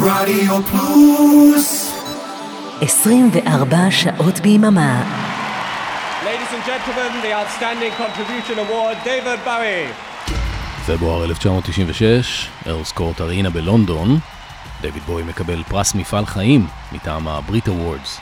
רדיו פלוס 24 שעות ביממה. Ladies and gentlemen, the Outstanding Contribution Award, David Bowie. פברואר 1996, Earls Court Arena בלונדון, דיוויד בואי מקבל פרס מפעל חיים מטעם ה-Brit Awards.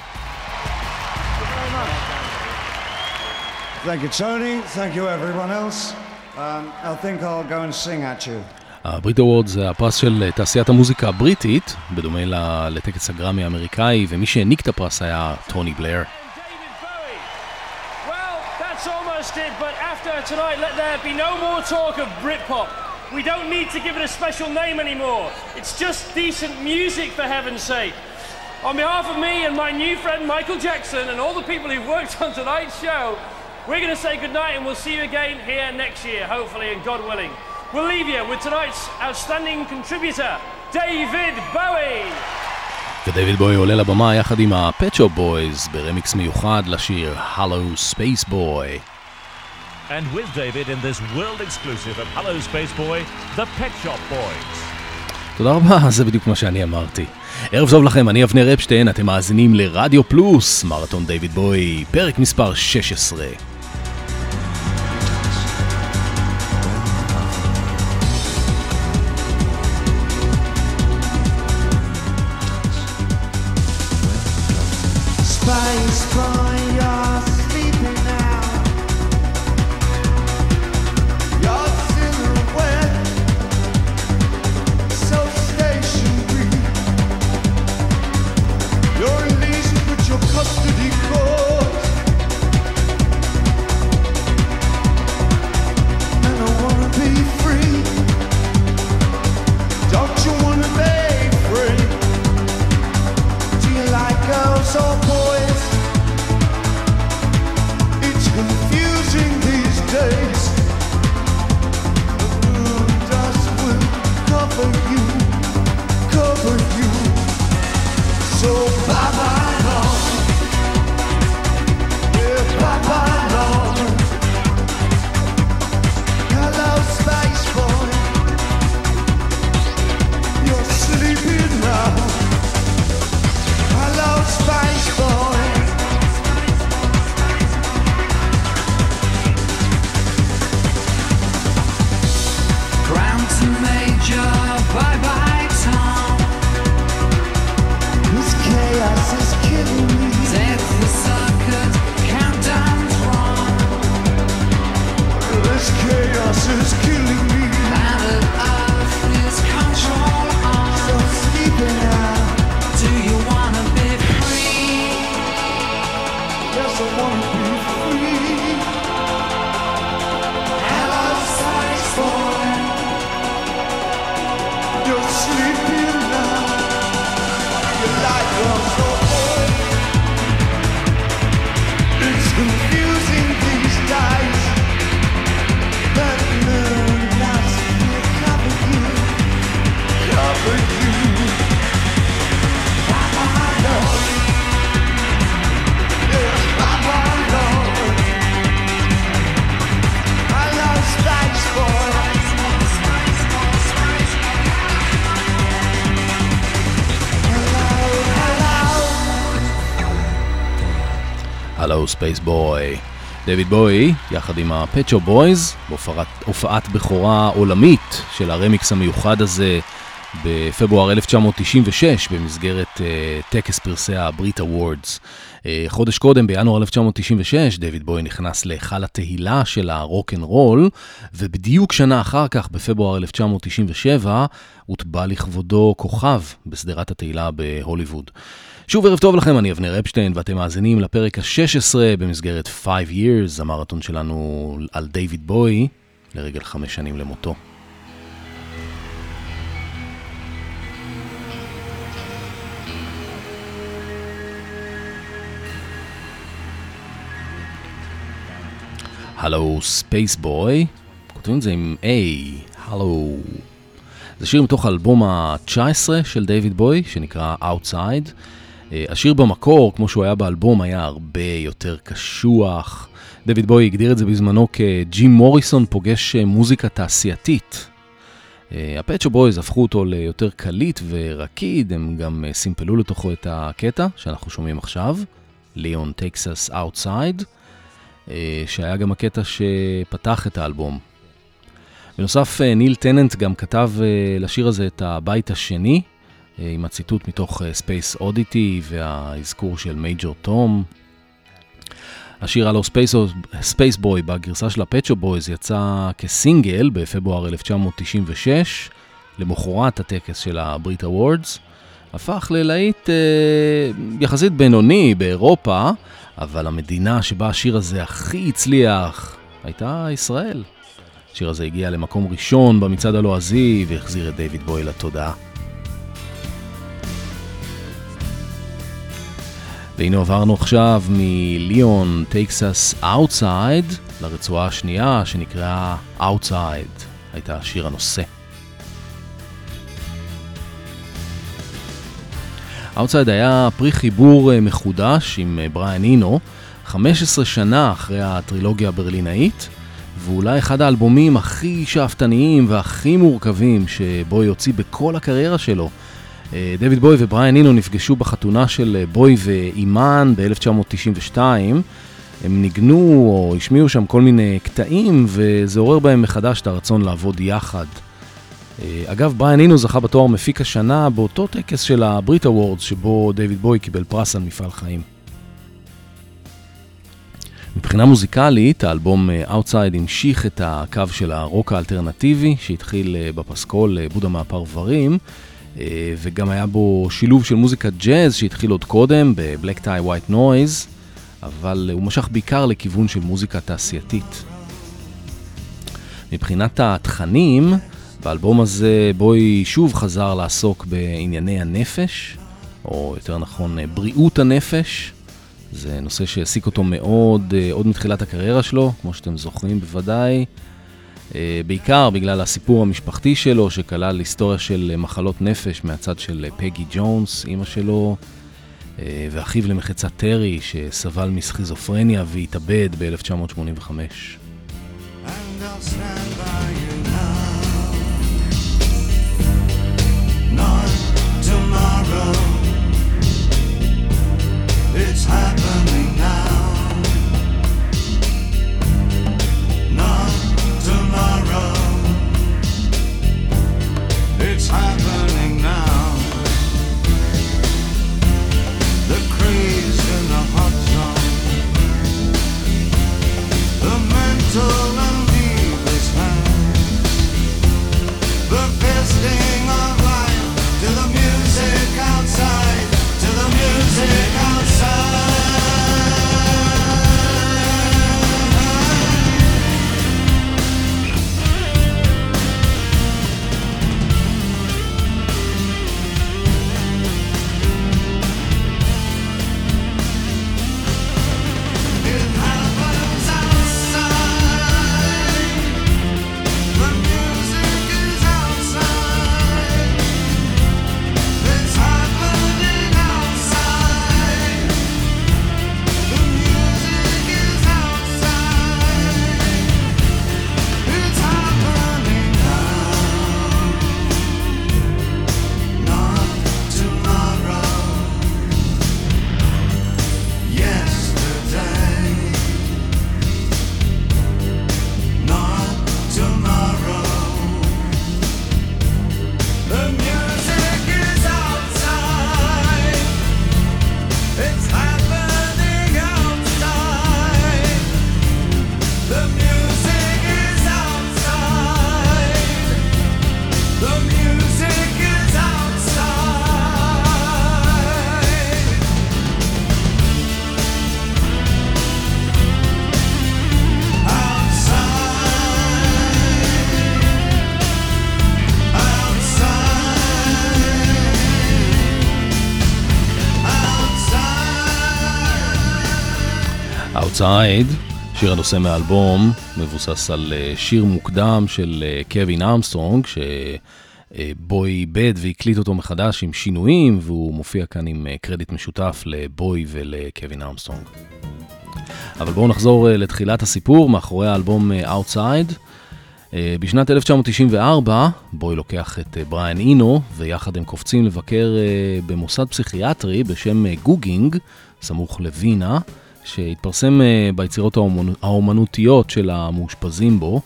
Thank you, Tony. Thank you, everyone else. Um, I think I'll go and sing at you. הבריט אוורדס זה הפרס של תעשיית המוזיקה הבריטית, בדומה ל- לטקס הגרמי האמריקאי, ומי שהעניק את הפרס היה טוני בלר. David Bowie. Well, that's almost it, but after tonight, let there be no more talk of Britpop. We don't need to give it a special name anymore. It's just decent music, for heaven's sake. On behalf of me and my new friend Michael Jackson and all the people who've worked on tonight's show, we're going to say goodnight and we'll see you again here next year, hopefully, and God willing. We'll leave you with tonight's outstanding contributor, David Bowie. ודייוויד בוי עולה לבמה יחד עם הפצ'ו בויז ברמיקס מיוחד לשיר Hello Space Boy. And with David in this world exclusive of Hello Space Boy, the Pet Shop Boys. תודה רבה, זה בדיוק מה שאני אמרתי. ערב טוב לכם, אני אבנר אפשטיין, אתם מאזינים לרדיו פלוס, מרתון דיוויד בוי, פרק מספר 16. Spaceboy. דויד בוי, יחד עם ה Pet Shop Boys, בהופעת הופעת בכורה עולמית של הרמיקס המיוחד הזה בפברואר 1996 במסגרת אה, טקס פרסי ה Brit Awards. אה, חודש קודם, בינואר 1996, דויד בוי נכנס להיכל התהילה של הרוק אנד רול, ובדיוק שנה אחר כך, בפברואר 1997, הוטבע לכבודו כוכב בשדרת התהילה בהוליווד. שוב ערב טוב לכם, אני אבנר אפשטיין ואתם מאזינים לפרק ה-16 במסגרת 5 years, המרתון שלנו על דיוויד בוי, לרגל חמש שנים למותו. Hallo Spaceboy, כותבים את זה עם A, Hallo. זה שיר מתוך האלבום ה-19 של דיוויד בוי, שנקרא Outside. אה, השיר במקור, כמו שהוא היה באלבום, היה הרבה יותר קשוח. דויד בוי הגדיר את זה בזמנו כג'ים מוריסון פוגש אה, מוזיקה תעשייתית. ה Pet Shop Boys הפכו אותו ליותר קליט ורקיד, הם גם אה, סימפלו לתוכו את הקטע שאנחנו שומעים עכשיו, Leon Takes Us Outside, שהיה גם הקטע שפתח את האלבום. בנוסף, ניל טננט גם כתב לשיר הזה את הבית השני, עם הציטוט מתוך Space Oddity והאזכור של מייג'ור תום. השיר Hallo Spaceboy בגרסה של ה Pet Shop Boys יצא כסינגל בפברואר 1996, למחרת הטקס של ה Brit Awards. הפך ללהיט אה, יחסית בינוני באירופה, אבל המדינה שבה השיר הזה הכי הצליח הייתה ישראל. השיר הזה הגיע למקום ראשון במצעד הלועזי והחזיר את דיוויד בוי לתודעה. והנה עברנו עכשיו מ Leon Takes Us Outside לרצועה השנייה שנקראה Outside, הייתה שיר הנושא. Outside היה פרי חיבור אה, מחודש עם אה, בריאן אינו, 15 שנה אחרי הטרילוגיה הברלינאית, ואולי אחד האלבומים הכי שאפתניים והכי מורכבים שבואי הוציא בכל הקריירה שלו. אה, דויד בוי ובריאן אינו נפגשו בחתונה של אה, בוי ואימן ב-1992. הם ניגנו או השמיעו שם כל מיני קטעים, וזה עורר בהם מחדש את הרצון לעבוד יחד. אה, אגב, בריאן אינו זכה בתואר מפיק השנה באותו טקס של ה Brit Awards, שבו דויד בוי קיבל פרס על מפעל חיים. מבחינה מוזיקלית, האלבום Outside המשיך את הקו של הרוק האלטרנטיבי, שהתחיל בפסקול בודה מהפרברים, וגם היה בו שילוב של מוזיקת ג'אז שהתחיל עוד קודם ב-Black Tie White Noise, אבל הוא משך בעיקר לכיוון של מוזיקה תעשייתית. מבחינת התכנים, באלבום הזה בוי שוב חזר לעסוק בענייני הנפש, או יותר נכון בריאות הנפש. זה נושא שהעסיק אותו מאוד אה, עוד מתחילת הקריירה שלו, כמו שאתם זוכרים בוודאי. אה, בעיקר בגלל הסיפור המשפחתי שלו, שכלל היסטוריה של מחלות נפש מהצד של פגי ג'ונס, אימא שלו, אה, ואחיו למחצה טרי, שסבל מסכיזופרניה והתאבד ב-1985. It's happening music Outside, שיר הנושא מהאלבום, מבוסס על אה, שיר מוקדם של אה, קווין ארמסטרונג, שבוי עיבד והקליט אותו מחדש עם שינויים, והוא מופיע כאן עם אה, קרדיט משותף לבוי ולקווין ארמסטרונג. אבל בואו נחזור לתחילת הסיפור, מאחורי האלבום Outside. אה, בשנת 1994, בוי לוקח את אה, בריאן אינו, ויחד הם קופצים לבקר אה, במוסד פסיכיאטרי בשם גוגינג, סמוך לווינה, שהתפרסם ביצירות האומנותיות של המאושפזים בו.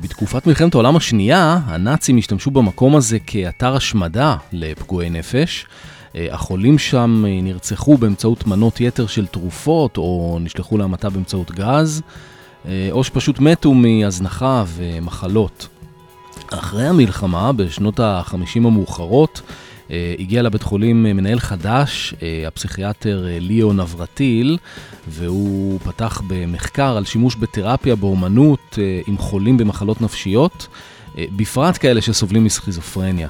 בתקופת מלחמת העולם השנייה, הנאצים השתמשו במקום הזה כאתר השמדה לפגועי נפש. החולים שם נרצחו באמצעות מנות יתר של תרופות, או נשלחו להמתה באמצעות גז. אה, או שפשוט מתו מהזנחה ומחלות. אחרי המלחמה, בשנות ה-50 המאוחרות, אה, הגיע לבית חולים אה, מנהל חדש, הפסיכיאטר ליאו נברטיל, והוא פתח במחקר על שימוש בתרפיה באומנות עם חולים במחלות נפשיות, בפרט כאלה שסובלים מסכיזופרניה.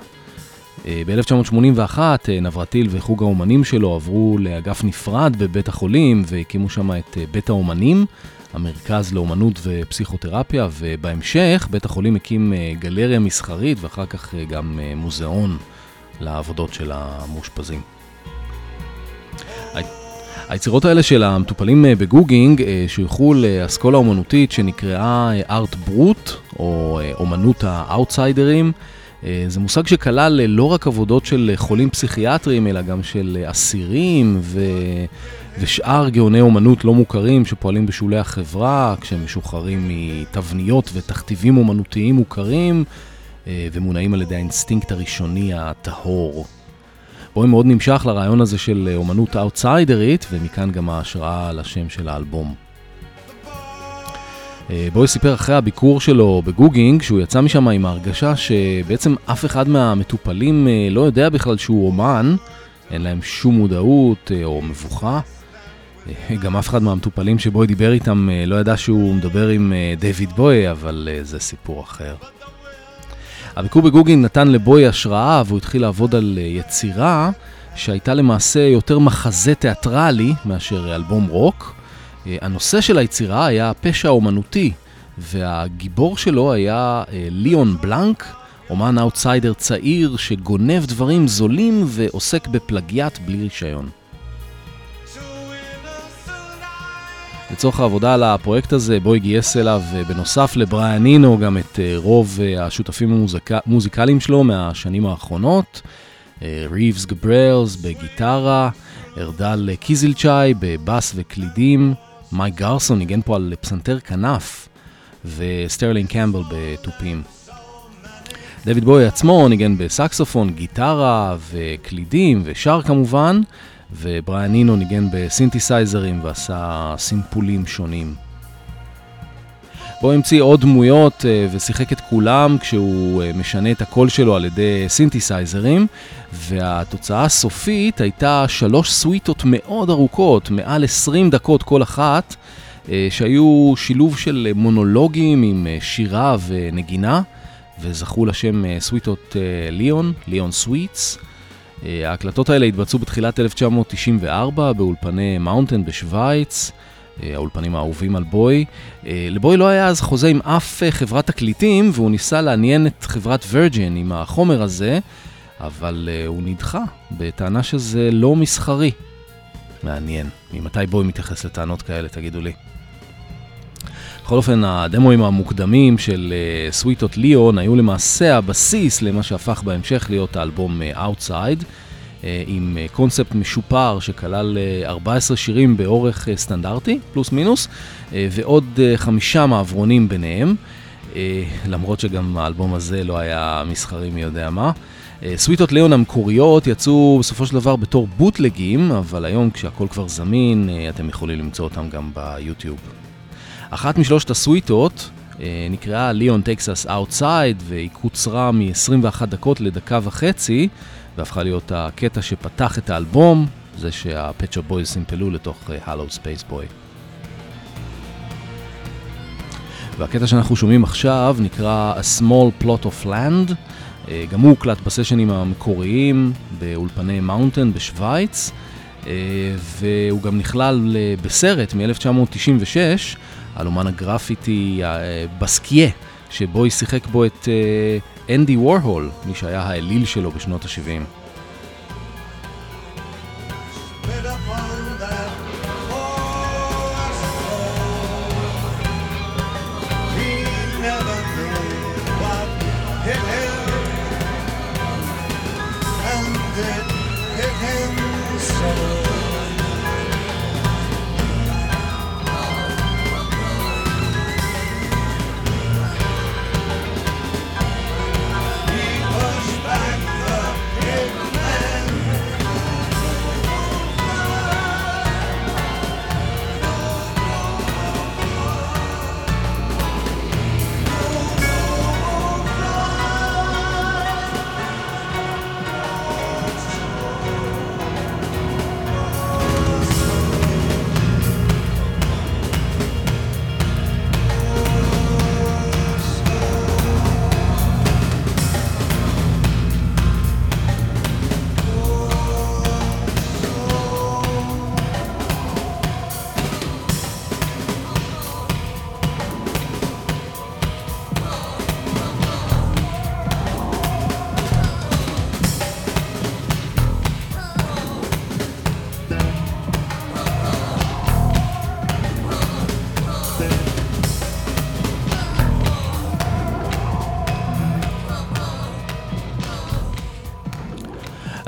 ב-1981 נברטיל וחוג האומנים שלו עברו לאגף נפרד בבית החולים והקימו שם את בית האומנים. המרכז לאומנות ופסיכותרפיה, ובהמשך בית החולים הקים אה, גלריה מסחרית ואחר כך אה, גם אה, מוזיאון לעבודות של המאושפזים. היצירות האלה של המטופלים בגוגינג שויכו לאסכולה אומנותית שנקראה ארט ברוט, או אומנות האאוטסיידרים. זה מושג שכלל לא רק עבודות של חולים פסיכיאטריים, אלא גם של אסירים ו... ושאר גאוני אומנות לא מוכרים שפועלים בשולי החברה, כשהם משוחררים מתבניות ותכתיבים אומנותיים מוכרים אה, ומונעים על ידי האינסטינקט הראשוני הטהור. בואי מאוד נמשך לרעיון הזה של אומנות אאוטסיידרית, ומכאן גם ההשראה לשם של האלבום. אה, בואי סיפר אחרי הביקור שלו בגוגינג, שהוא יצא משם עם ההרגשה שבעצם אף אחד מהמטופלים אה, לא יודע בכלל שהוא אומן, אין להם שום מודעות או מבוכה. גם אף אחד מהמטופלים שבוי דיבר איתם אה, לא ידע שהוא מדבר עם אה, דיוויד בוי, אבל אה, זה סיפור אחר. הביקור בגוגינג נתן לבוי השראה והוא התחיל לעבוד על יצירה שהייתה למעשה יותר מחזה תיאטרלי מאשר אלבום רוק. הנושא של היצירה היה פשע אומנותי, והגיבור שלו היה ליאון בלנק, אומן אאוטסיידר צעיר שגונב דברים זולים ועוסק בפלגיאט בלי רישיון. לצורך העבודה על הפרויקט הזה, בוי גייס אליו אה, בנוסף לבריאן אינו גם את אה, רוב אה, השותפים המוזיקליים שלו מהשנים האחרונות. ריבס גברלס בגיטרה, ארדל קיזילצ'אי בבאס וקלידים, מייק גרסון ניגן פה על פסנתר כנף, וסטרלינג קמבל בתופים. דויד בוי עצמו ניגן בסקסופון, גיטרה וקלידים ושר כמובן, ובריאן אינו ניגן בסינתסייזרים ועשה סימפולים שונים. בואי המציא עוד דמויות אה, ושיחק את כולם כשהוא אה, משנה את הקול שלו על ידי סינתסייזרים, והתוצאה הסופית הייתה שלוש סוויטות מאוד ארוכות, מעל 20 דקות כל אחת, אה, שהיו שילוב של מונולוגים עם שירה ונגינה, וזכו לשם סוויטות ליאון, Leon Suites. אה, ההקלטות האלה התבצעו בתחילת 1994 באולפני מאונטן בשוויץ, אה, האולפנים האהובים על בוי. אה, לבוי לא היה אז חוזה עם אף חברת תקליטים, והוא ניסה לעניין את חברת וירג'ן עם החומר הזה, אבל הוא נדחה, בטענה שזה לא מסחרי. מעניין. ממתי בוי מתייחס לטענות כאלה, תגידו לי? בכל אופן, הדמואים המוקדמים של סוויטות uh, ליאון היו למעשה הבסיס למה שהפך בהמשך להיות האלבום Outside, uh, עם קונספט משופר שכלל אה, 14 שירים באורך סטנדרטי, פלוס מינוס, ועוד חמישה מעברונים ביניהם, למרות שגם האלבום הזה לא היה מסחרי מי יודע מה. סוויטות ליאון המקוריות יצאו בסופו של דבר בתור בוטלגים, אבל היום כשהכל כבר זמין, אתם יכולים למצוא אותם גם ביוטיוב. אחת משלושת הסוויטות אה, נקראה Leon Takes Us Outside והיא קוצרה מ-21 דקות לדקה וחצי והפכה להיות הקטע שפתח את האלבום, זה שהפט שופ בויז סימפלו לתוך Hello Spaceboy. והקטע שאנחנו שומעים עכשיו נקרא A Small Plot of Land, אה, גם הוא הוקלט בסשנים המקוריים באולפני מאונטן בשוויץ, אה, והוא גם נכלל בסרט מ-1996 על אומן הגרפיטי בסקיה, שבו היא שיחק בו את אה, אנדי וורהול, מי שהיה האליל שלו בשנות ה-70.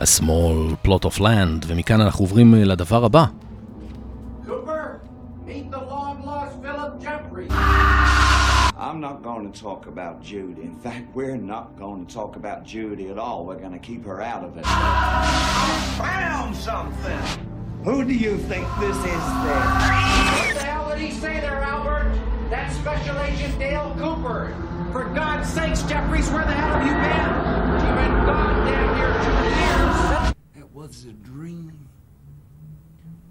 A small plot of land, ומכאן אנחנו עוברים אה, לדבר הבא. Cooper, meet the long lost Philip Jeffries. I'm not going to talk about Judy. In fact, we're not going to talk about Judy at all. We're going to keep her out of it. Found something. Who do you think this is then? What the hell did he say there, Albert? That's Special Agent Dale Cooper. For God's sakes, Jeffries, where the hell have you been? You've been gone It was a dream.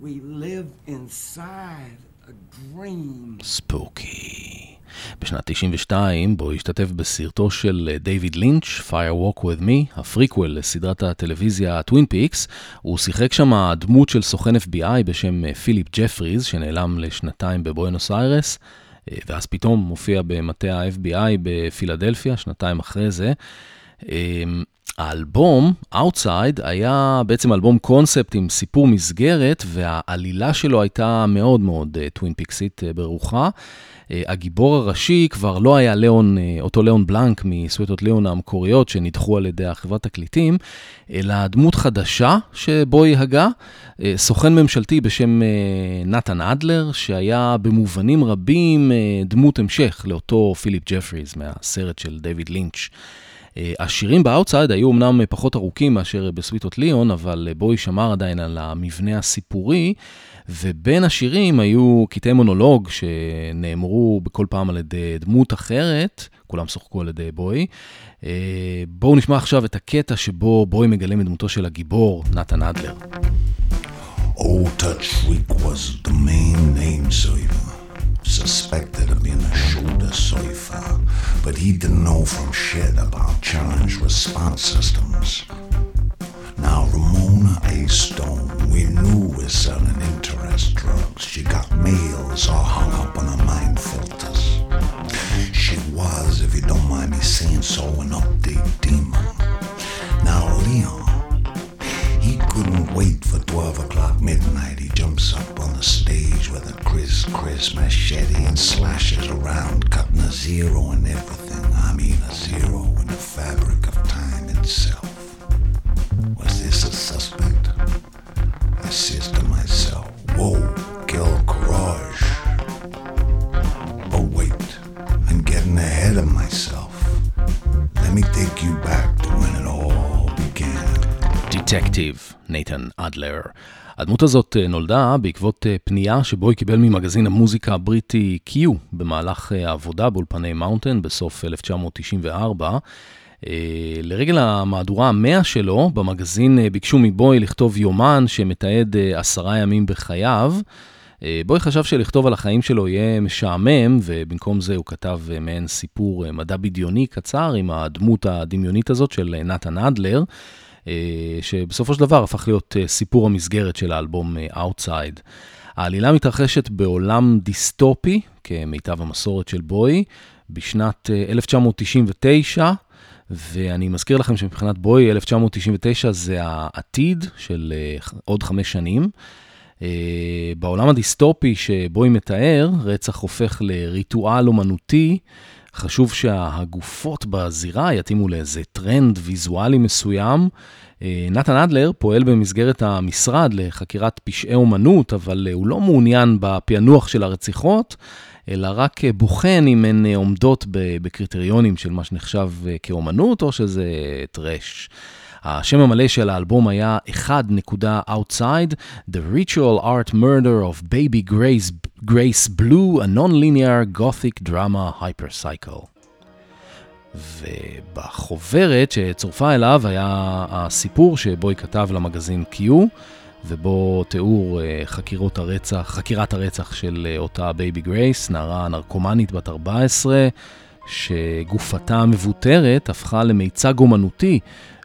We live inside a dream. Spooky. בשנת 92, בו השתתף בסרטו של אה, דיוויד לינץ', Fire Walk With Me, הפריקוול לסדרת הטלוויזיה טווין פיקס, הוא שיחק שם דמות של סוכן FBI בשם אה, פיליפ ג'פריז, שנעלם לשנתיים בבואנוס איירס, אה, ואז פתאום מופיע במטה ה-FBI בפילדלפיה, שנתיים אחרי זה. האלבום, Outside, היה בעצם אלבום קונספט עם סיפור מסגרת, והעלילה שלו הייתה מאוד מאוד טווין פיקסית ברוחה. אה, הגיבור הראשי כבר לא היה ליאון, אה, אותו ליאון בלנק מסוויטות ליאון המקוריות שנדחו על ידי החברת תקליטים, אלא דמות חדשה שבו הגה, אה, סוכן ממשלתי בשם נתן אדלר, שהיה במובנים רבים דמות המשך לאותו פיליפ ג'פריז מהסרט של דיוויד לינץ'. השירים ב-Outside היו אמנם פחות ארוכים מאשר בסוויטות ליאון, אבל בואי שמר עדיין על המבנה הסיפורי, ובין השירים היו קטעי מונולוג שנאמרו בכל פעם על ידי דמות אחרת, כולם שוחקו על ידי בואי. בואו נשמע עכשיו את הקטע שבו בואי מגלם את דמותו של הגיבור, נתן אדלר. Old Touchshriek was the main name server, suspected of being a shoulder cipher, but he didn't know from shit about challenge response systems. Now Ramona A. Stone, we knew was selling interest drugs. She got mails all hung up on her mind filters. She was, if you don't mind me saying so, an update demon. Now Leon, he couldn't wait for 12 o'clock midnight. He jumps up on the stage Chris machete and slashes around, cutting a zero in everything. I mean, a zero in the fabric of time itself. Was this a suspect? I says to myself, whoa, kill courage. But wait, I'm getting ahead of myself. Let me take you back to when it all began. Detective. נייתן אדלר. הדמות הזאת אה, נולדה בעקבות אה, פנייה שבואי קיבל ממגזין המוזיקה הבריטי Q במהלך אה, העבודה באולפני מאונטן בסוף 1994. לרגל המהדורה המאה שלו, במגזין ביקשו מבוי לכתוב יומן שמתעד עשרה ימים בחייו. בוי חשב שלכתוב על החיים שלו יהיה משעמם, ובמקום זה הוא כתב מעין סיפור מדע בדיוני קצר עם הדמות הדמיונית הזאת של נתן אדלר. שבסופו של דבר הפך להיות סיפור המסגרת של האלבום Outside. העלילה מתרחשת בעולם דיסטופי, כמיטב המסורת של בוי, בשנת 1999, ואני מזכיר לכם שמבחינת בוי 1999 זה העתיד של עוד חמש שנים. בעולם הדיסטופי שבוי מתאר, רצח הופך לריטואל אומנותי, חשוב שהגופות בזירה יתאימו לאיזה טרנד ויזואלי מסוים. אה, נתן אדלר פועל במסגרת המשרד לחקירת פשעי אומנות, אבל הוא לא מעוניין בפענוח של הרציחות, אלא רק בוחן אם הן עומדות בקריטריונים של מה שנחשב כאומנות או שזה טרש. השם המלא של האלבום היה 1.outside, The Ritual Art Murder of Baby Grace, Grace Blue, a Non-Linear Gothic Drama Hypercycle. ובחוברת שצורפה אליו היה הסיפור שבואי כתב למגזין Q, ובו תיאור אה, חקירות הרצח, חקירת הרצח של אה, אותה בייבי גרייס, נערה נרקומנית בת 14, שגופתה המבוטרת הפכה למיצג אומנותי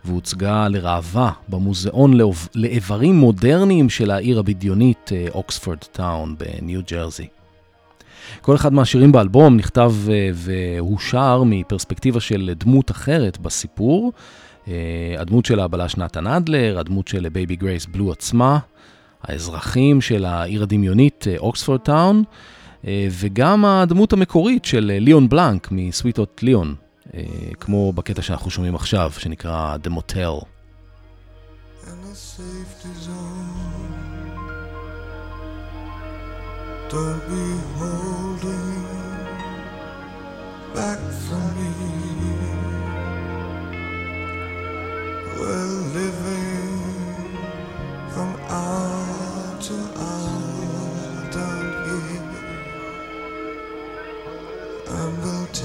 והוצגה לראווה במוזיאון לאיברים מודרניים של העיר הבדיונית אה, אוקספורד טאון בניו ג'רזי. כל אחד מהשירים באלבום נכתב אה, והושר מפרספקטיבה של דמות אחרת בסיפור. אה, הדמות של הבלש נתן אדלר, הדמות של בייבי גרייס בלו עצמה, האזרחים של העיר הדמיונית אוקספורד טאון, וגם הדמות המקורית של ליאון בלנק מסוויטות ליאון, כמו בקטע שאנחנו שומעים עכשיו, שנקרא The Motel.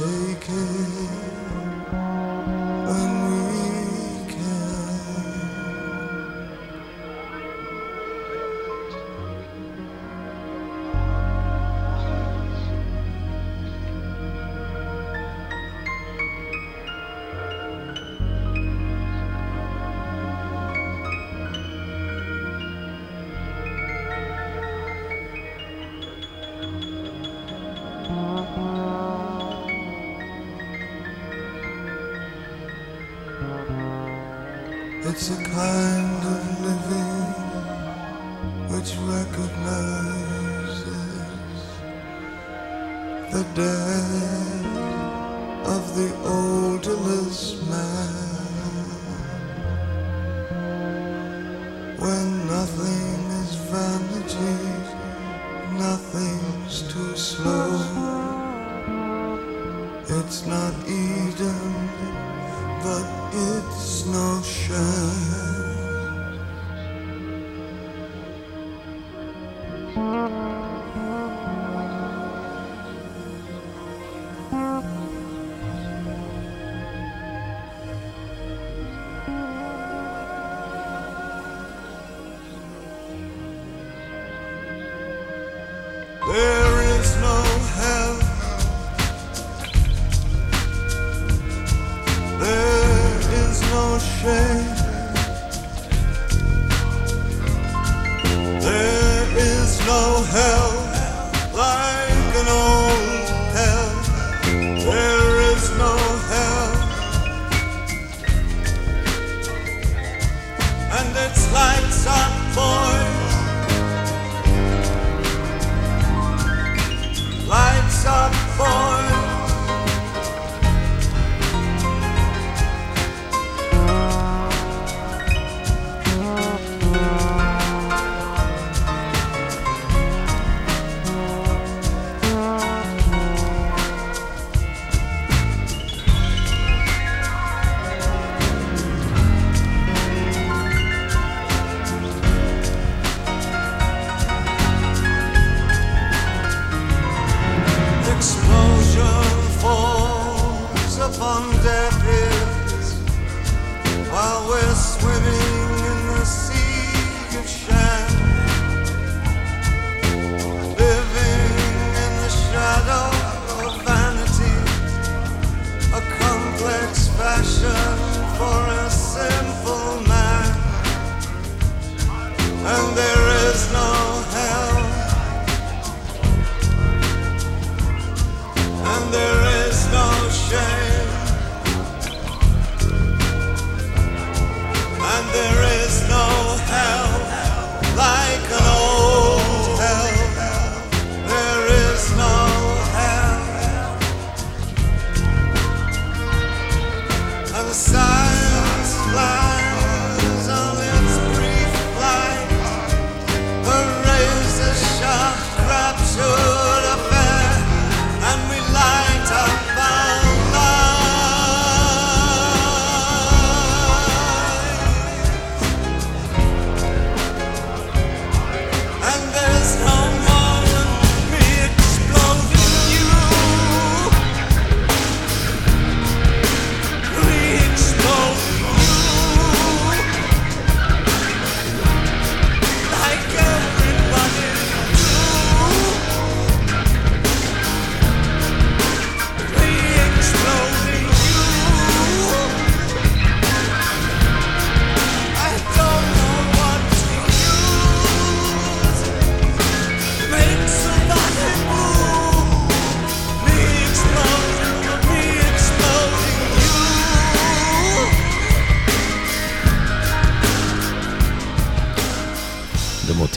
Take it. It's a kind of living which recognizes the death of the oldest man when nothing is vanity, nothing's too slow. It's not Eden, but it's no.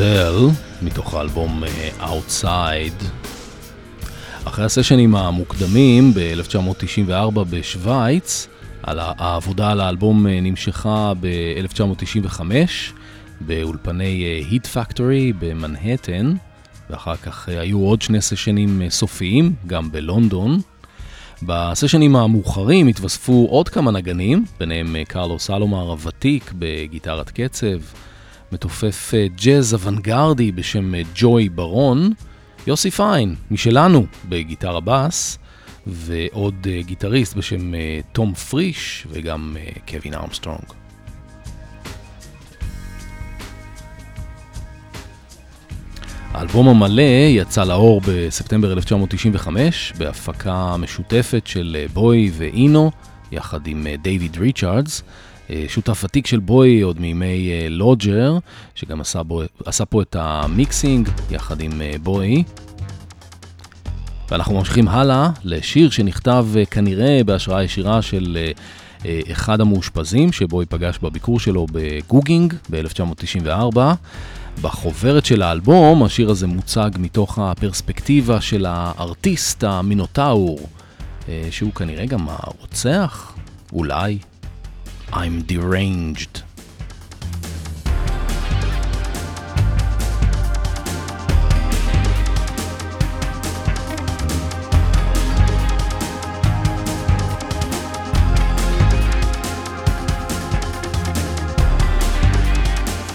מוטל, מתוך האלבום אה, Outside. אחרי הסשנים המוקדמים ב-1994 בשוויץ, העבודה על האלבום אה, נמשכה ב-1995 באולפני היט פקטורי במנהטן, ואחר כך היו עוד שני סשנים סופיים, גם בלונדון. בסשנים המאוחרים התווספו עוד כמה נגנים, ביניהם קרלו סלומר הוותיק בגיטרת קצב, מתופף ג'אז אוונגרדי בשם ג'ואי ברון, יוסי פיין משלנו בגיטרה בס, ועוד גיטריסט בשם תום פריש וגם קווין ארמסטרונג. האלבום המלא יצא לאור בספטמבר 1995 בהפקה משותפת של בוי ואינו יחד עם דייוויד ריצ'רדס, שותף ותיק של בוי עוד מימי לוג'ר, שגם עשה, בו, עשה פה את המיקסינג יחד עם בוי. ואנחנו ממשיכים הלאה לשיר שנכתב כנראה בהשראה ישירה של אחד המאושפזים שבוי פגש בביקור שלו בגוגינג ב-1994. בחוברת של האלבום השיר הזה מוצג מתוך הפרספקטיבה של הארטיסט המינוטאור, שהוא כנראה גם הרוצח, אולי. I'm deranged.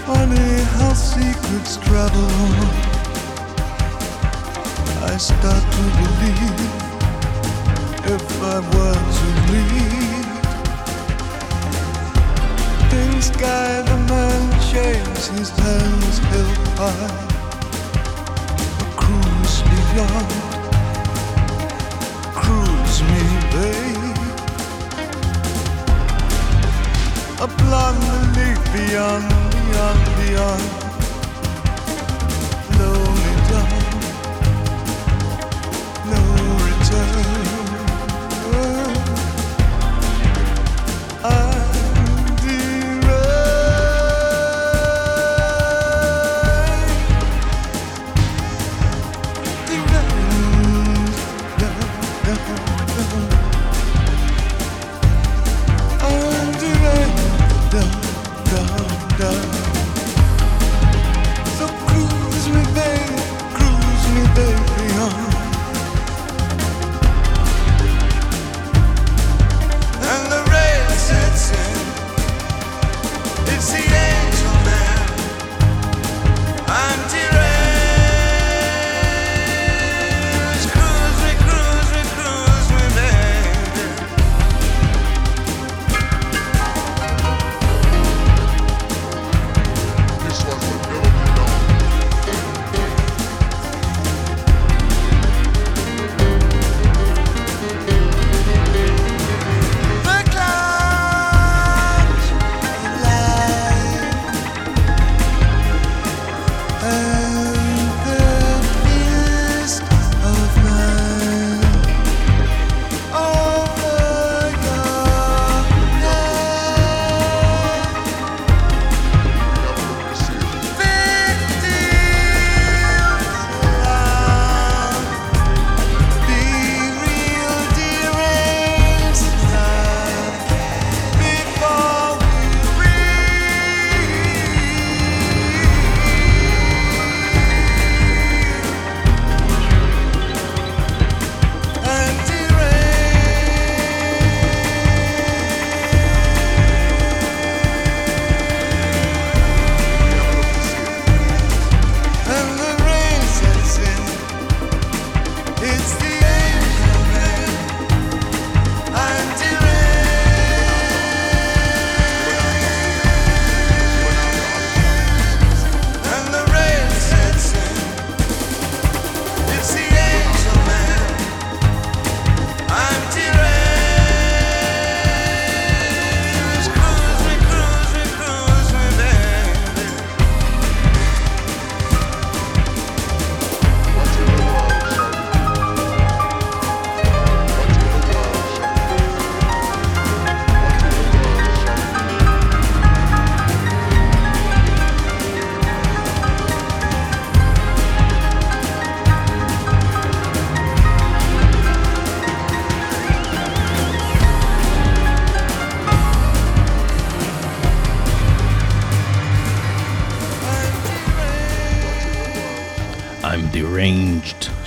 Funny how secrets travel. I start to believe if I were to leave. Sky, the man shaves his hands held high. Cruise beyond, cruise me, babe. A blonde beneath beyond, beyond, beyond.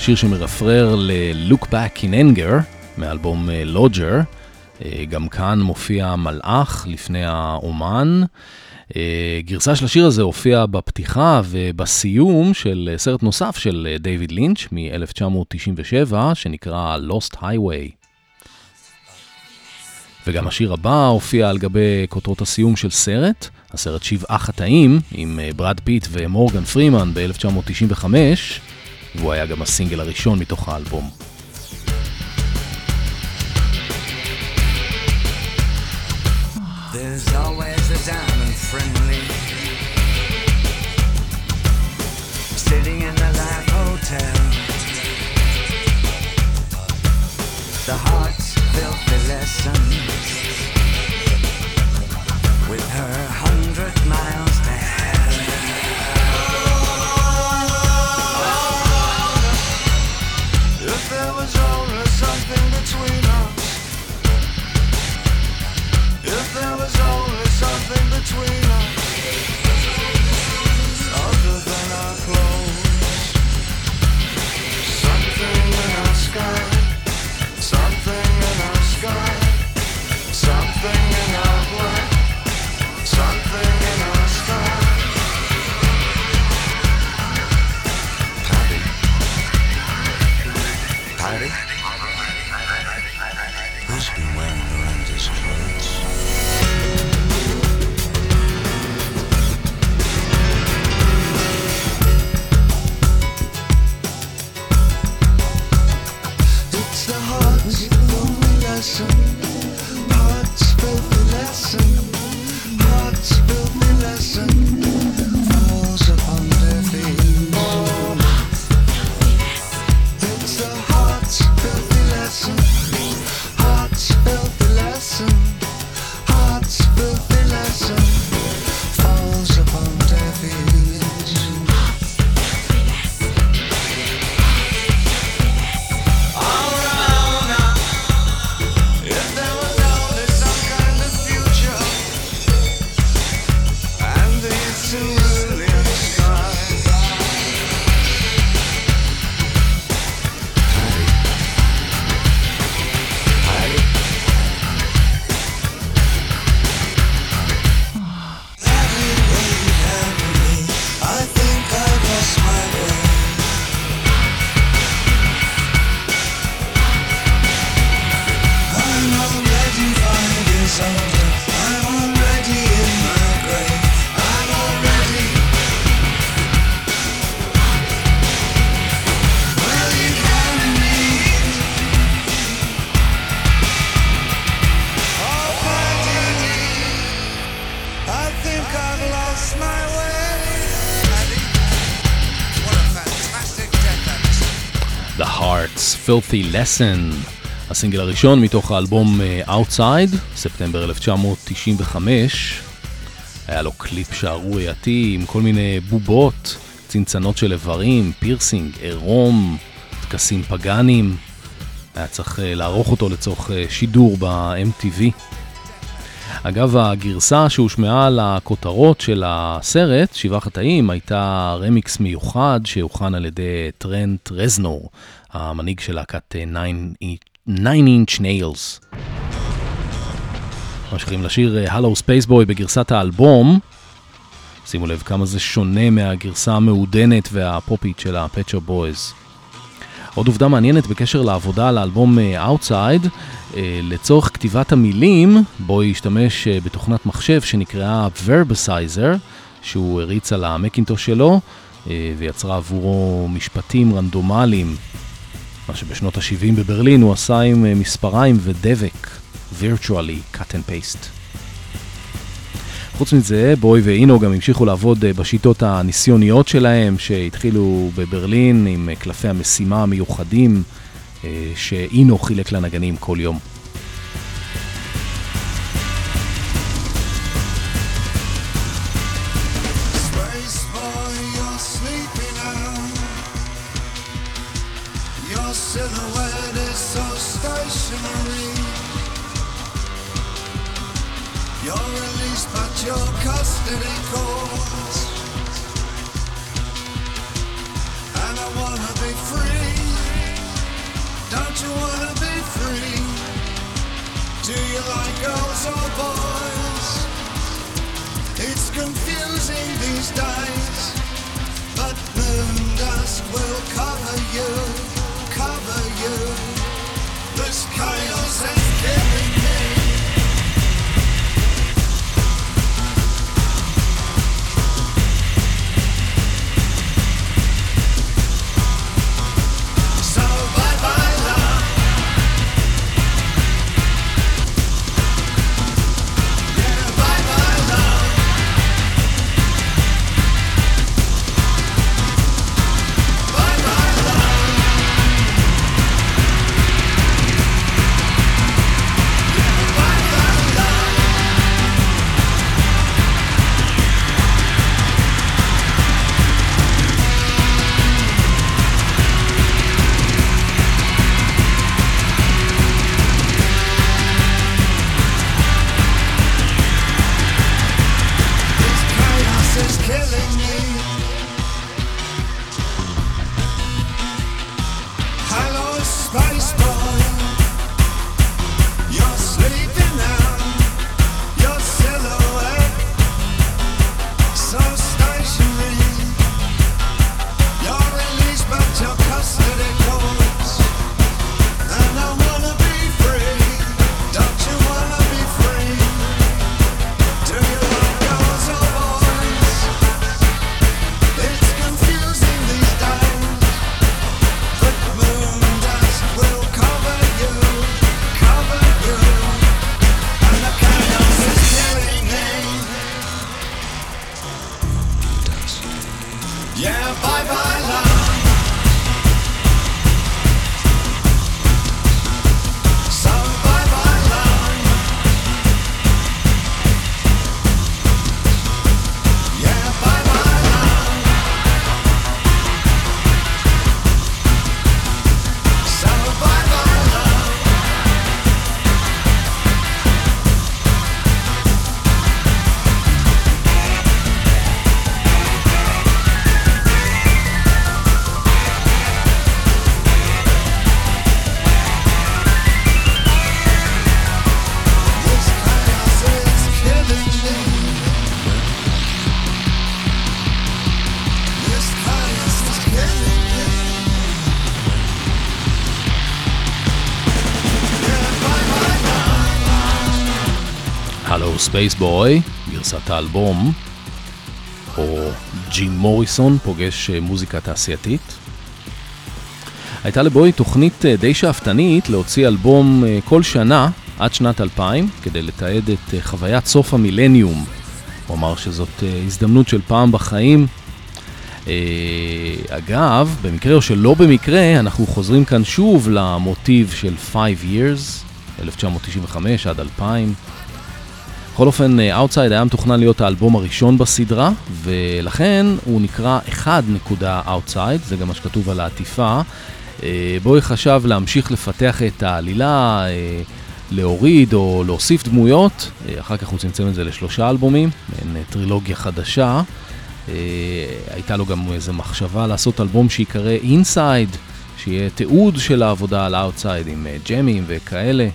שיר שמרפרר ל-Look Back in Anger מאלבום Lodger. גם כאן מופיע מלאך לפני האומן. אה, גרסה של השיר הזה הופיעה בפתיחה ובסיום של סרט נוסף של דיוויד לינץ' מ-1997 שנקרא Lost Highway. וגם השיר הבא הופיע על גבי כותרות הסיום של סרט, הסרט שבעה חטאים, עם אה, ברד פיט ומורגן פרימן ב-1995, והוא היה גם הסינגל הראשון מתוך האלבום. There's always a diamond friendly sitting in the Life Hotel. The heart's filthy lessons Filthy Lesson, הסינגל הראשון מתוך האלבום אה, Outside, ספטמבר 1995. היה לו קליפ שערורייתי עם כל מיני בובות, צנצנות של איברים, פירסינג, עירום, טקסים פגאניים. היה צריך אה, לערוך אותו לצורך אה, שידור ב-MTV. אגב, הגרסה שהושמעה לכותרות של הסרט, שבעה חטאים, הייתה רמיקס מיוחד שהוכן על ידי טרנט רזנור, המנהיג של להקת 9 Inch Nails. ממשיכים לשיר הלו ספייסבוי בגרסת האלבום. שימו לב כמה זה שונה מהגרסה המעודנת והפופית של הפצ'ר בויז. עוד עובדה מעניינת בקשר לעבודה על האלבום אה, Outside, אה, לצורך כתיבת המילים, בו השתמש אה, בתוכנת מחשב שנקראה Verbicizer, שהוא הריץ על המקינטוש שלו, ויצרה עבורו משפטים רנדומליים, מה שבשנות ה-70 בברלין הוא עשה עם מספריים ודבק, virtually cut and paste. חוץ מזה, בוי ואינו גם המשיכו לעבוד בשיטות הניסיוניות שלהם, שהתחילו בברלין עם קלפי המשימה המיוחדים שאינו חילק לנגנים כל יום. Do you like girls or boys? It's confusing these days, ספייסבוי, גרסת האלבום, או ג'ים מוריסון פוגש אה, מוזיקה תעשייתית. הייתה לבוי תוכנית אה, די שאפתנית להוציא אלבום אה, כל שנה עד שנת 2000 כדי לתעד את חוויית סוף המילניום. הוא אמר שזאת הזדמנות של פעם בחיים. אגב, במקרה או שלא במקרה, אנחנו חוזרים כאן שוב למוטיב של 5 years, 1995 עד 2000. בכל אופן, אה, Outside היה מתוכנן להיות האלבום הראשון בסדרה, ולכן הוא נקרא 1.outside, זה גם מה שכתוב על העטיפה. אה, בוי חשב להמשיך לפתח את העלילה, אה, להוריד או להוסיף דמויות, אחר כך הוא צמצם את זה לשלושה אלבומים, מעין טרילוגיה חדשה. הייתה לו גם איזו מחשבה לעשות אלבום שיקרא אינסייד, שיהיה תיעוד של העבודה על Outside עם ג'מים וכאלה.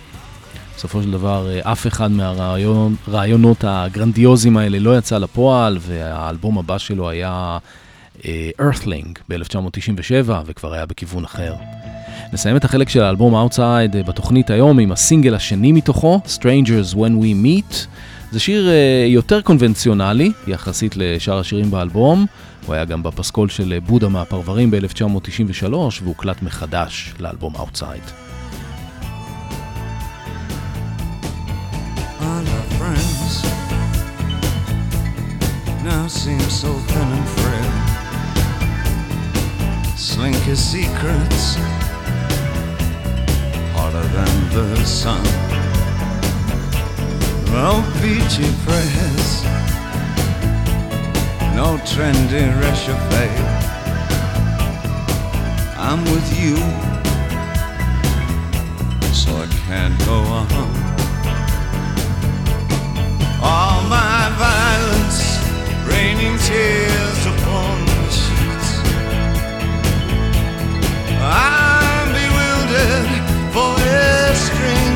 בסופו של דבר אה, אף אחד מהרעיונות הגרנדיוזיים האלה לא יצא לפועל, והאלבום הבא שלו היה אה, Earthling ב-1997, וכבר היה בכיוון אחר. נסיים את החלק של האלבום Outside אה, בתוכנית היום עם הסינגל השני מתוכו, Strangers When We Meet. זה שיר יותר קונבנציונלי יחסית לשאר השירים באלבום. הוא היה גם בפסקול של בודה מהפרברים ב-1993 והוקלט מחדש לאלבום Outside. Now seem so thin and frail. Slink his secrets harder than the sun. No peachy prayers, no trendy réchauffé. I'm with you, so I can't go on. raining tears upon the sheets. I'm bewildered for a string.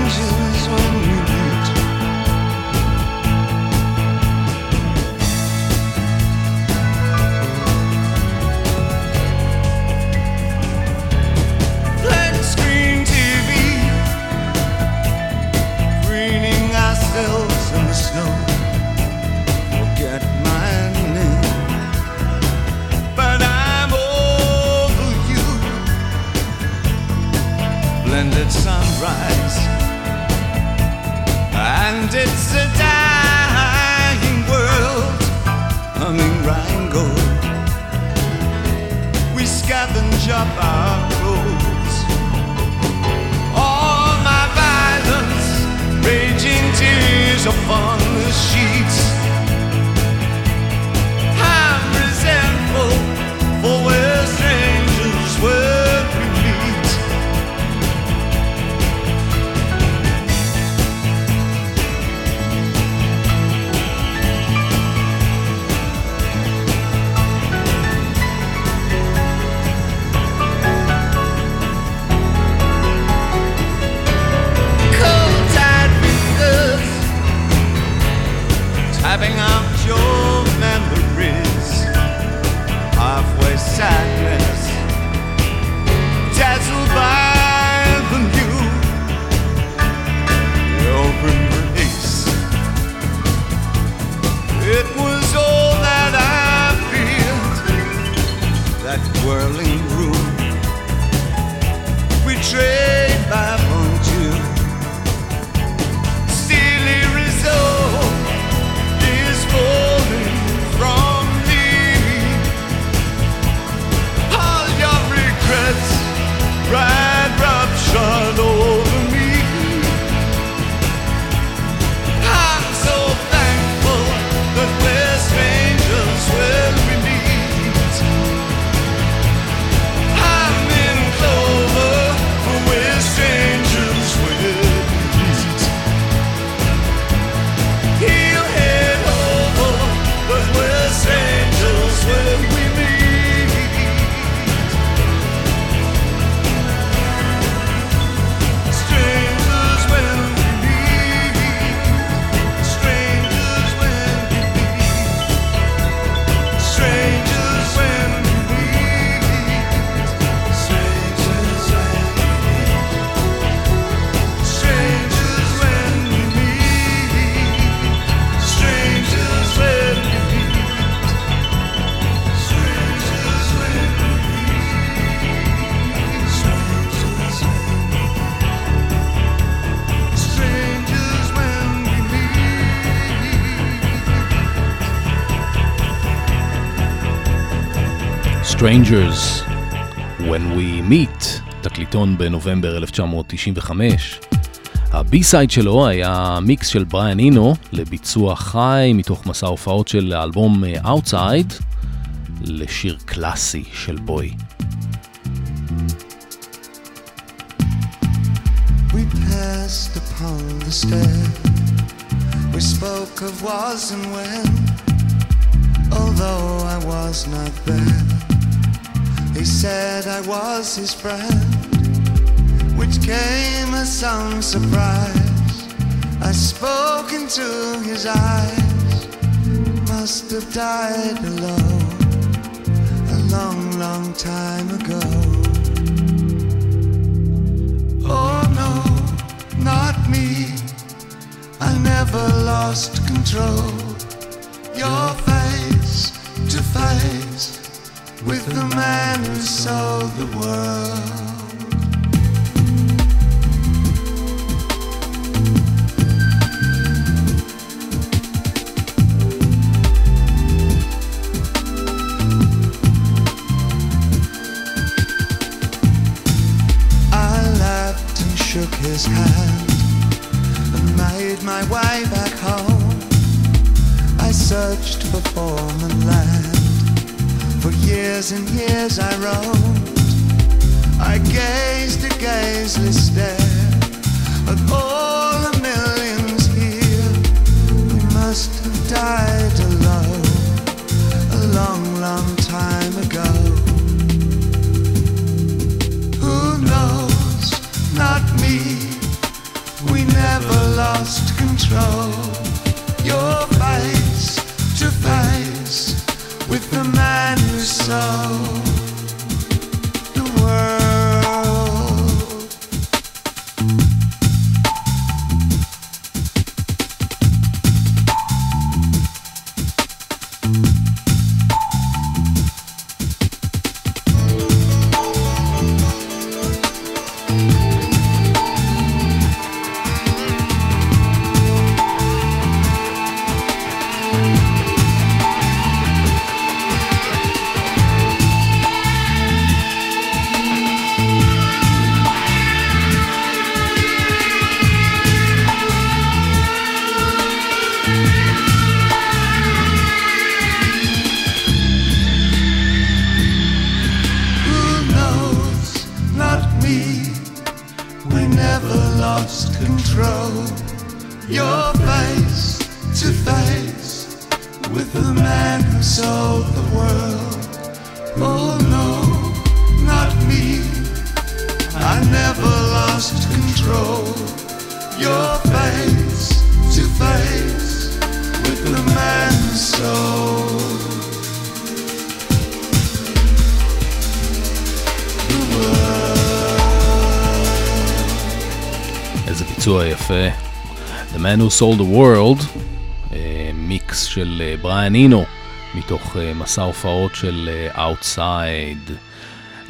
sunrise, and it's a dying world humming Rango. We scavenge up our clothes. All my violence, raging tears upon. Strangers, When We Meet, תקליטון בנובמבר 1995. הבי-סייד שלו היה מיקס של בריאן אינו לביצוע חי מתוך מסע הופעות של האלבום Outside לשיר קלאסי של בוי. Although I was not there. He said I was his friend, which came as some surprise. I spoke into his eyes, must have died alone a long, long time ago. Oh no, not me. I never lost control. Your face to face with the man who sold the world. Shook his hand and made my way back home. I searched for form and land. Years and years I roamed. I gazed a gazeless stare at all the millions here who must have died alone a long, long time ago. Who knows? Not me. We never lost control. Your face with the man who sold Man Who Sold the World, אה, מיקס של אה, בריאן אינו, מתוך אה, מסע הופעות של Outside.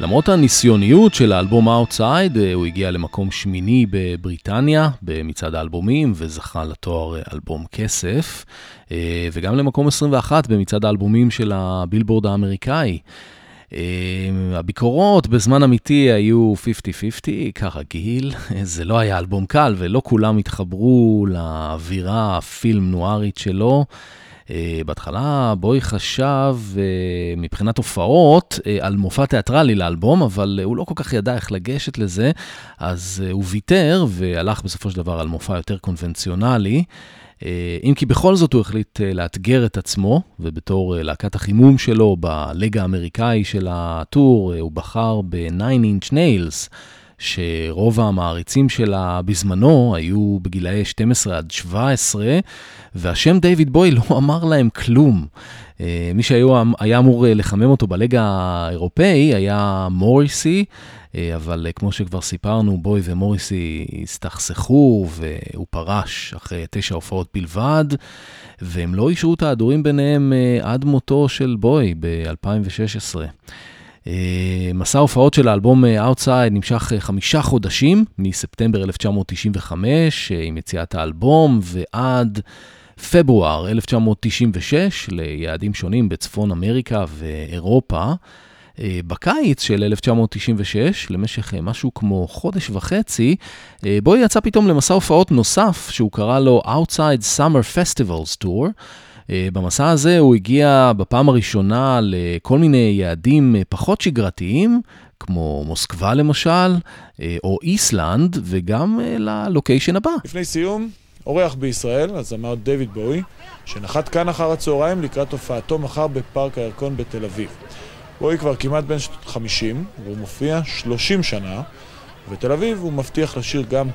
למרות הניסיוניות של האלבום Outside, הוא הגיע למקום שמיני בבריטניה, במצעד האלבומים, וזכה לתואר אלבום כסף, וגם למקום 21 במצעד האלבומים של הבילבורד האמריקאי. אמ, הביקורות בזמן אמיתי היו 50-50, כרגיל. זה לא היה אלבום קל ולא כולם התחברו לאווירה הפילם נוארית שלו. אה, בהתחלה בוי חשב אה, מבחינת הופעות אה, על מופע תיאטרלי לאלבום, אבל הוא לא כל כך ידע איך לגשת לזה, אז הוא ויתר והלך בסופו של דבר על מופע יותר קונבנציונלי. אם כי בכל זאת הוא החליט לאתגר את עצמו, ובתור להקת החימום שלו בלג האמריקאי של הטור, הוא בחר ב-9 inch nails, שרוב המעריצים שלה בזמנו היו בגילאי 12 עד 17, והשם דיוויד בוי לא אמר להם כלום. מי שהיה אמור לחמם אותו בלג האירופאי היה מוריסי, אה, אבל אה, כמו שכבר סיפרנו, בוי ומוריסי הסתכסכו והוא פרש אחרי תשע הופעות בלבד, והם לא אישרו את ההדורים ביניהם אה, עד מותו של בוי ב-2016. מסע ההופעות של האלבום Outside נמשך חמישה חודשים, מספטמבר 1995, עם יציאת האלבום, ועד פברואר 1996, ליעדים שונים בצפון אמריקה ואירופה. אה, בקיץ של 1996, למשך אה, משהו כמו חודש וחצי, אה, בוי יצא פתאום למסע הופעות נוסף, שהוא קרא לו Outside Summer Festivals Tour. במסע הזה הוא הגיע בפעם הראשונה לכל מיני יעדים פחות שגרתיים, כמו מוסקבה למשל, או איסלנד, וגם ללוקיישן הבא. לפני סיום, אורח בישראל, הזמר דויד בואי, שנחת כאן אחר הצהריים לקראת הופעתו מחר בפארק הירקון בתל אביב. רועי כבר כמעט בן 50, והוא מופיע 30 שנה, ובתל אביב הוא מבטיח לשיר גם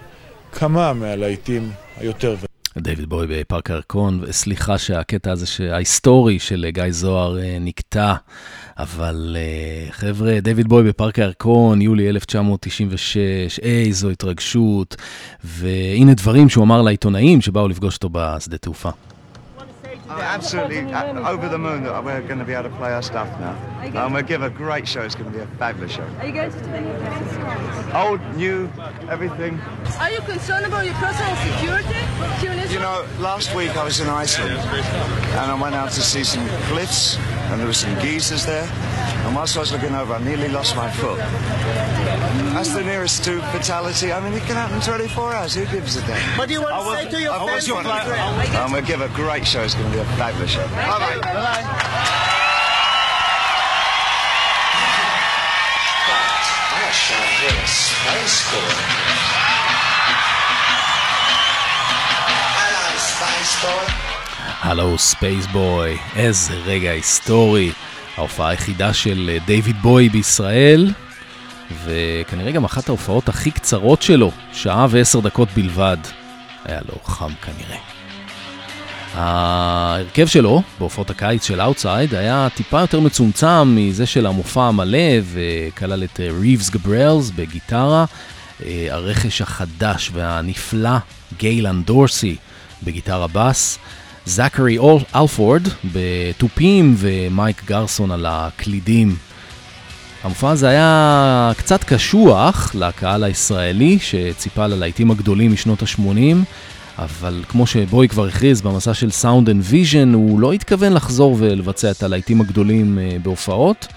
כמה מהלהיטים היותר דייוויד בוי בפארק הירקון, סליחה שהקטע הזה ההיסטורי של גיא זוהר אה, נקטע, אבל אה, חבר'ה, דייוויד בוי בפארק הירקון, יולי 1996, איזו התרגשות, והנה דברים שהוא אמר לעיתונאים שבאו לפגוש אותו בשדה תעופה. Oh, absolutely uh, over the moon that we're going to be able to play our stuff now. And um, we'll give a great show. It's going to be a fabulous show. Are you going to do any festivals? Old, new, everything. Are you concerned about your personal security here in Israel? You know, last week I was in Iceland and I went out to see some cliffs and there were some geysers there. And whilst I was looking over, I nearly lost my foot. That's the nearest to fatality. I mean, it can happen 24 hours. Who gives a damn? What do you want to say to your fans? Um, we'll give a great show. It's going to be a fabulous show. Bye-bye. Bye-bye. I shall hear a space boy. Hello, space boy. הלו ספייס בוי, איזה רגע היסטורי. ההופעה היחידה של אה, דיוויד בוי בישראל, וכנראה גם אחת ההופעות הכי קצרות שלו, שעה ועשר דקות בלבד. היה לו חם כנראה. ההרכב שלו בהופעות הקיץ של Outside היה טיפה יותר מצומצם מזה של המופע המלא וכלל את ריבס אה, גבריאלס בגיטרה, אה, הרכש החדש והנפלא גייל אן דורסי בגיטרה בס, זכרי אלפורד בתופים ומייק גרסון על הקלידים. המופע הזה היה קצת קשוח לקהל הישראלי שציפה ללהיטים הגדולים משנות ה-80, אבל כמו שבוי כבר הכריז במסע של Sound and Vision, הוא לא התכוון לחזור ולבצע את הלהיטים הגדולים אה, בהופעות.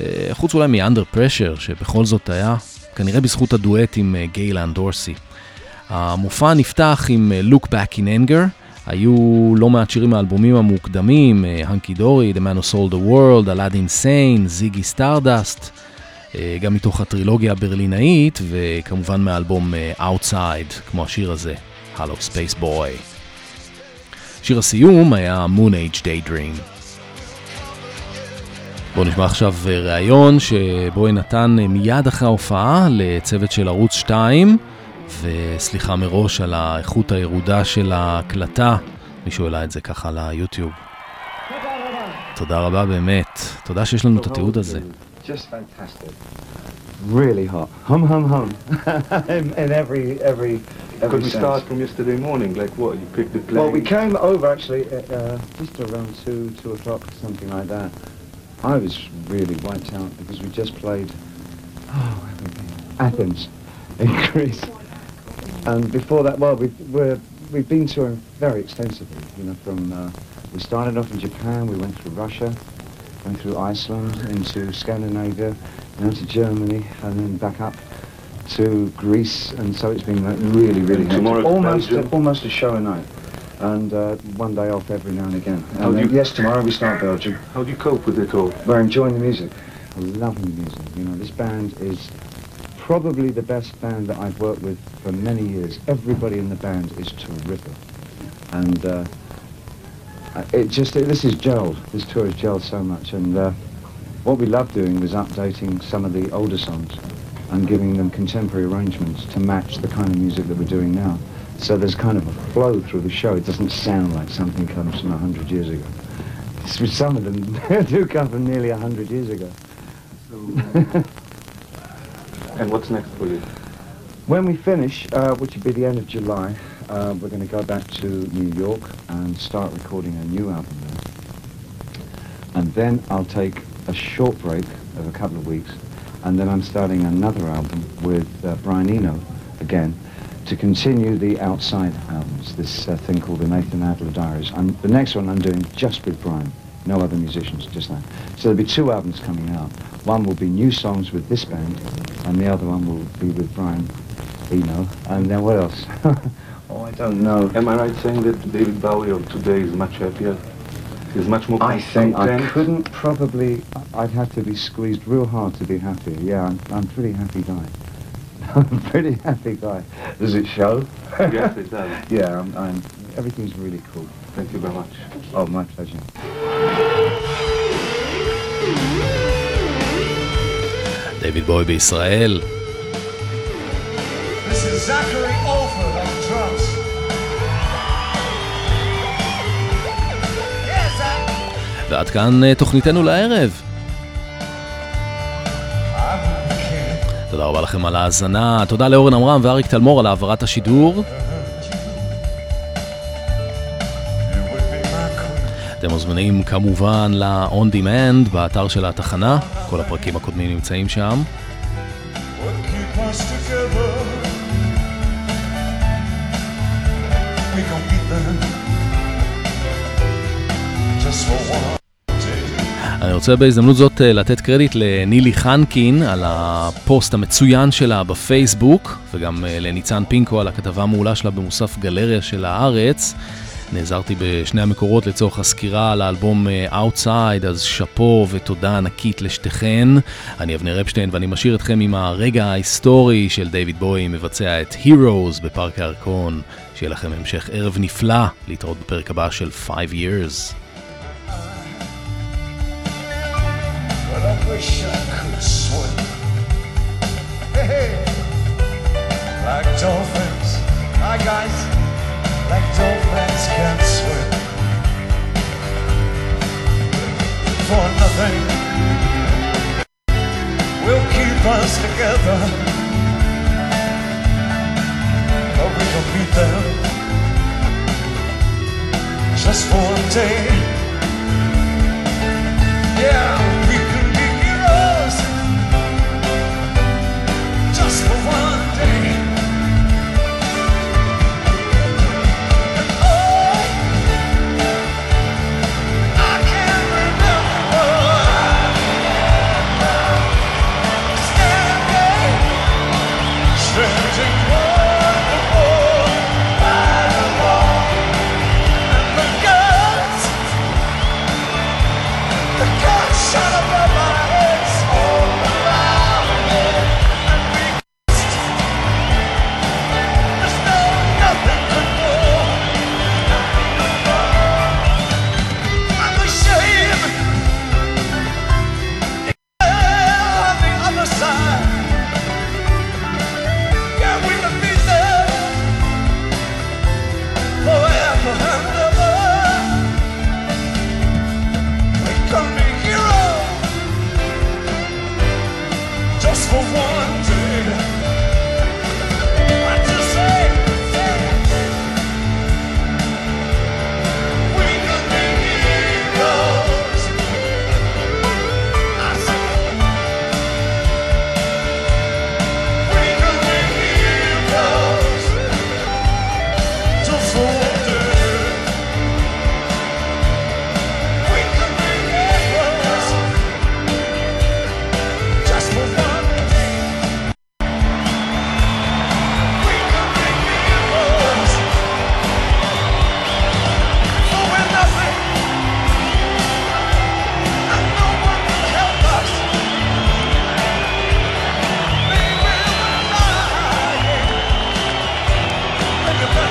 אה, חוץ אולי מ-under pressure, שבכל זאת היה כנראה בזכות הדואט עם אה, גייל אן דורסי. המופע נפתח עם Look Back in Anger. היו לא מעט שירים מהאלבומים המוקדמים, Hunky Dory, The Man Who Sold the World, Aladdin Sane, Ziggy Stardust, גם מתוך הטרילוגיה הברלינאית, וכמובן מהאלבום Outside, כמו השיר הזה, Hallo Spaceboy. שיר הסיום היה Moonage Daydream. בואו נשמע עכשיו ראיון שבו נתן מיד אחרי ההופעה לצוות של ערוץ 2. וסליחה מראש על האיכות הירודה של ההקלטה, מישהו העלה את זה ככה ליוטיוב. תודה רבה באמת, תודה שיש לנו את התיעוד הזה. just fantastic. Really hot. Hum hum hum. in, in every every. every Could we sense. start from yesterday morning? Like what? You picked the plane? Well, we came over actually at, uh, just around two, two o'clock, something like that. I was really wiped out because we just played oh, where have we been? Athens in Greece. And before that, well, we, we're, we've been touring very extensively. You know, from uh, we started off in Japan, we went through Russia, went through Iceland, into Scandinavia, down to Germany, and then back up to Greece. And so it's been like, really, really tomorrow almost Belgium. almost a show a night, and uh, one day off every now and again. How And then, you- yes, tomorrow we start Belgium. How do you cope with it all? We're enjoying the music. I'm loving the music. You know, this band is probably the best band that I've worked with for many years. Everybody in the band is terrific. And uh, it just, this is gelled. This tour has gelled so much. And uh, what we love doing was updating some of the older songs and giving them contemporary arrangements to match the kind of music that we're doing now. So there's kind of a flow through the show. It doesn't sound like something comes from a hundred years ago. Some of them do come from nearly a hundred years ago. And what's next for you? When we finish, uh, which will be the end of July, uh, we're going to go back to New York and start recording a new album there. And then I'll take a short break of a couple of weeks, and then I'm starting another album with uh, Brian Eno again to continue the Outside albums, this uh, thing called the Nathan Adler Diaries. I'm, the next one I'm doing just with Brian, no other musicians, just that. So there'll be two albums coming out. One will be new songs with this band, and the other one will be with Brian Eno. And then what else? oh, I don't know. Am I right saying that David Bowie of today is much happier? He's much more I think I couldn't probably, I'd have to be squeezed real hard to be happy. Yeah, I'm, I'm a pretty happy guy. I'm a pretty happy guy. Does it show? Yes, it does. yeah, I'm, I'm, everything's really cool. Thank you very much. Oh, my pleasure. דיוויד בוי בישראל. ועד כאן אה, תוכניתנו לערב. תודה רבה לכם על ההאזנה, תודה לאורן עמרם ואריק תלמור על העברת השידור. אתם מוזמנים כמובן ל-on demand באתר של התחנה, כל הפרקים הקודמים נמצאים שם. אני רוצה בהזדמנות זאת אה, לתת קרדיט לנילי חנקין על הפוסט המצוין שלה בפייסבוק, וגם אה, לניצן פינקו על הכתבה המעולה שלה במוסף גלריה של הארץ. נעזרתי בשני המקורות לצורך הסקירה על האלבום אה, Outside, אז שאפו ותודה ענקית לשתיכן. אני אבנר אפשטיין ואני משאיר אתכם עם הרגע ההיסטורי של דיוויד בוי מבצע את Heroes בפארק הירקון. שיהיה לכם המשך ערב נפלא, להתראות בפרק הבא של 5 Years. Like dolphins. Hi, guys. Like dolphins For nothing will keep us together. But we can beat them just for a day. Sacrifice.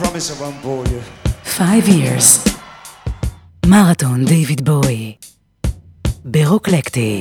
promise I won't bore you. Five years. Marathon. David Bowie. ברוקלקטי.